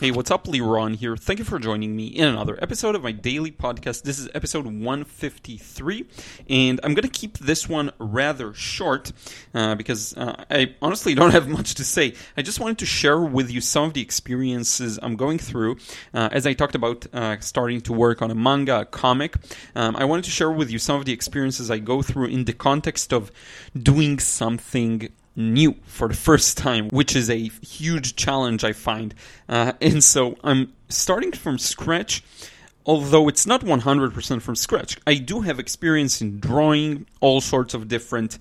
Hey, what's up? Liron here. Thank you for joining me in another episode of my daily podcast. This is episode 153, and I'm going to keep this one rather short uh, because uh, I honestly don't have much to say. I just wanted to share with you some of the experiences I'm going through uh, as I talked about uh, starting to work on a manga, a comic. Um, I wanted to share with you some of the experiences I go through in the context of doing something new for the first time, which is a huge challenge I find. Uh, and so I'm starting from scratch, although it's not 100% from scratch. I do have experience in drawing all sorts of different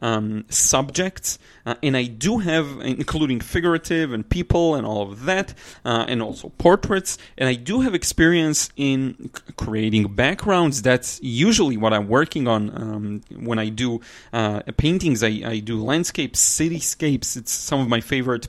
um, subjects, uh, and I do have, including figurative and people and all of that, uh, and also portraits. And I do have experience in c- creating backgrounds. That's usually what I'm working on um, when I do uh, paintings. I, I do landscapes, cityscapes. It's some of my favorite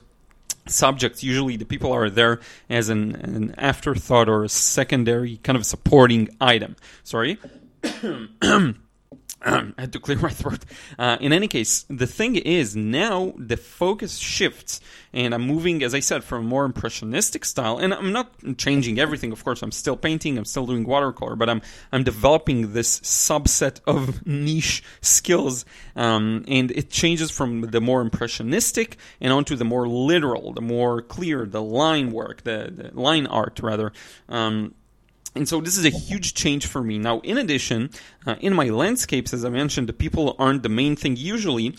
subjects usually the people are there as an, an afterthought or a secondary kind of supporting item sorry I had to clear my throat. Uh, in any case, the thing is now the focus shifts, and I'm moving, as I said, from a more impressionistic style. And I'm not changing everything, of course. I'm still painting, I'm still doing watercolor, but I'm I'm developing this subset of niche skills, um, and it changes from the more impressionistic and onto the more literal, the more clear, the line work, the, the line art rather. Um, and so this is a huge change for me. Now, in addition, uh, in my landscapes, as I mentioned, the people aren't the main thing usually.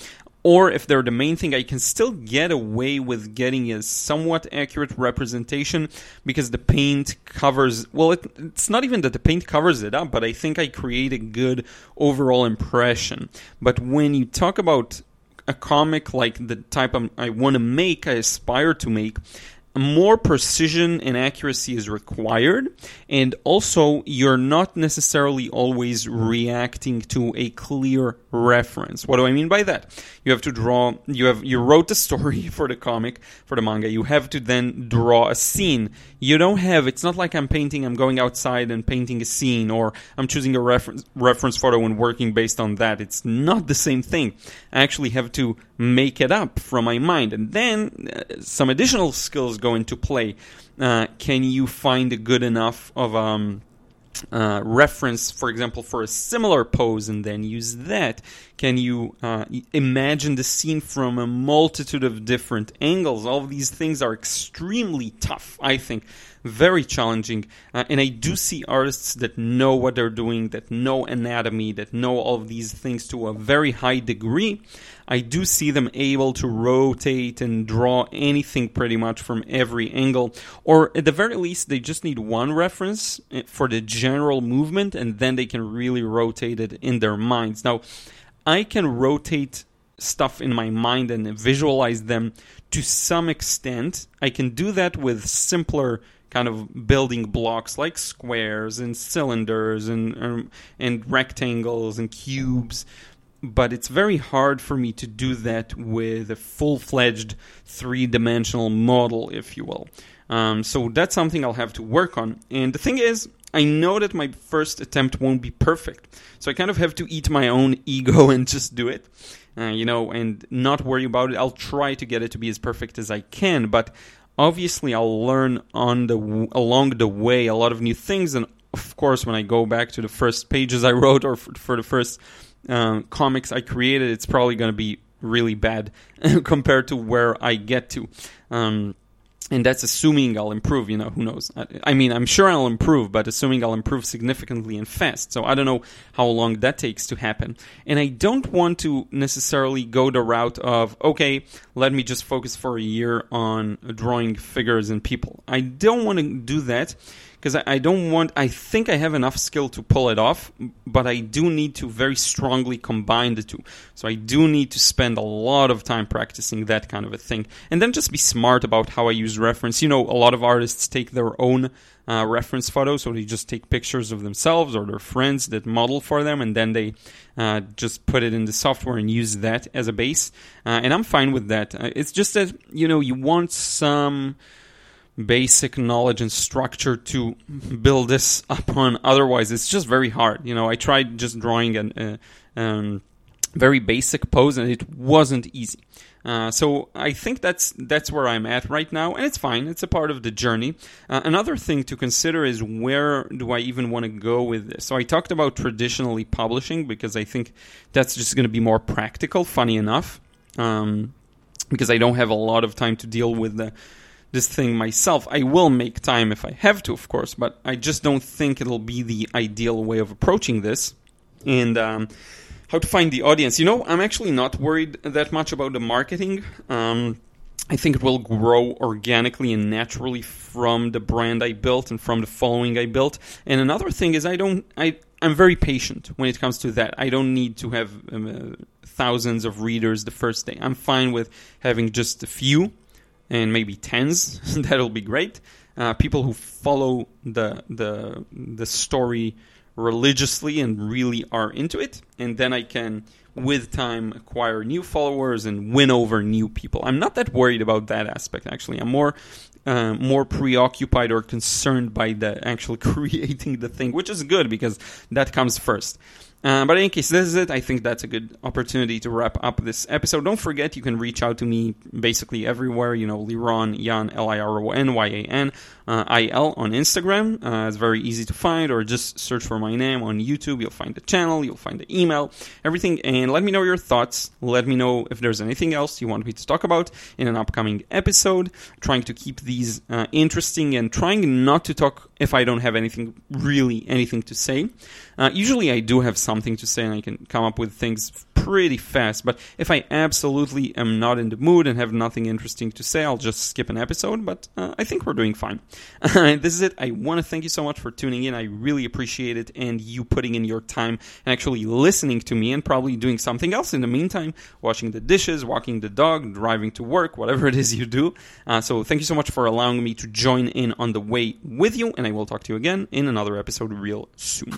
Or if they're the main thing, I can still get away with getting a somewhat accurate representation because the paint covers. Well, it, it's not even that the paint covers it up, but I think I create a good overall impression. But when you talk about a comic like the type I'm, I want to make, I aspire to make, more precision and accuracy is required and also you're not necessarily always reacting to a clear reference. What do i mean by that? You have to draw you have you wrote the story for the comic for the manga. You have to then draw a scene. You don't have it's not like i'm painting i'm going outside and painting a scene or i'm choosing a reference reference photo and working based on that. It's not the same thing. I actually have to make it up from my mind. And then uh, some additional skills go into play uh, can you find a good enough of um uh, reference, for example, for a similar pose and then use that? Can you uh, imagine the scene from a multitude of different angles? All of these things are extremely tough, I think, very challenging. Uh, and I do see artists that know what they're doing, that know anatomy, that know all of these things to a very high degree. I do see them able to rotate and draw anything pretty much from every angle, or at the very least, they just need one reference eh, for the general movement, and then they can really rotate it in their minds. Now, I can rotate stuff in my mind and visualize them to some extent. I can do that with simpler kind of building blocks like squares and cylinders and um, and rectangles and cubes. But it's very hard for me to do that with a full-fledged three-dimensional model if you will. Um, so that's something i'll have to work on. And the thing is I know that my first attempt won't be perfect. So I kind of have to eat my own ego and just do it, uh, you know, and not worry about it. I'll try to get it to be as perfect as I can, but obviously I'll learn on the along the way a lot of new things and of course when I go back to the first pages I wrote or for, for the first um, comics I created, it's probably going to be really bad compared to where I get to. Um, and that's assuming I'll improve. You know, who knows? I, mean, I'm sure I'll improve, but assuming I'll improve significantly and fast. So I don't know how long that takes to happen. And I don't want to necessarily go the route of okay, let me just focus for a year on drawing figures and people. I don't want to do that because I, I, don't want. I think I have enough skill to pull it off, but I do need to very strongly combine the two. So I do need to spend a lot of time practicing that kind of a thing, and then just be smart about how I use reference. You know, a lot of artists take their own uh, reference photos, so they just take pictures of themselves or their friends that model for them, and then they uh, just put it in the software and use that as a base. Uh, and I'm fine with that. Uh, it's just that you know you want some basic knowledge and structure to build this upon. Otherwise, it's just very hard. You know, I tried just drawing a uh, um, very basic pose, and it wasn't easy. Uh, so I think that's that's where I'm at right now, and it's fine. It's a part of the journey. Uh, another thing to consider is where do I even want to go with this? So I talked about traditionally publishing because I think that's just going to be more practical. Funny enough, um, because I don't have a lot of time to deal with the this thing myself. I will make time if I have to, of course, but I just don't think it'll be the ideal way of approaching this. And um, how to find the audience. You know, I'm actually not worried that much about the marketing. Um, I think it will grow organically and naturally from the brand I built and from the following I built. And another thing is, I don't, I, I'm very patient when it comes to that. I don't need to have um, uh, thousands of readers the first day. I'm fine with having just a few and maybe tens. That'll be great. Uh, people who follow the the the story religiously and really are into it, and then I can, with time, acquire new followers and win over new people. I'm not that worried about that aspect. Actually, I'm more uh, more preoccupied or concerned by the actually creating the thing, which is good because that comes first. Uh, but in any case, this is it. I think that's a good opportunity to wrap up this episode. Don't forget, you can reach out to me basically everywhere. You know, Liron Yan L I R O N Y A N uh, I L on Instagram. Uh, it's very easy to find, or just search for my name on YouTube. You'll find the channel, you'll find the email, everything. And let me know your thoughts. Let me know if there's anything else you want me to talk about in an upcoming episode. Trying to keep these uh, interesting and trying not to talk if I don't have anything really anything to say. Uh, usually, I do have something to say, and I can come up with things pretty fast. But if I absolutely am not in the mood and have nothing interesting to say, I'll just skip an episode. But uh, I think we're doing fine. this is it. I want to thank you so much for tuning in. I really appreciate it, and you putting in your time and actually listening to me, and probably doing something else in the meantime, washing the dishes, walking the dog, driving to work, whatever it is you do. Uh, so thank you so much for allowing me to join in on the way with you, and I will talk to you again in another episode real soon.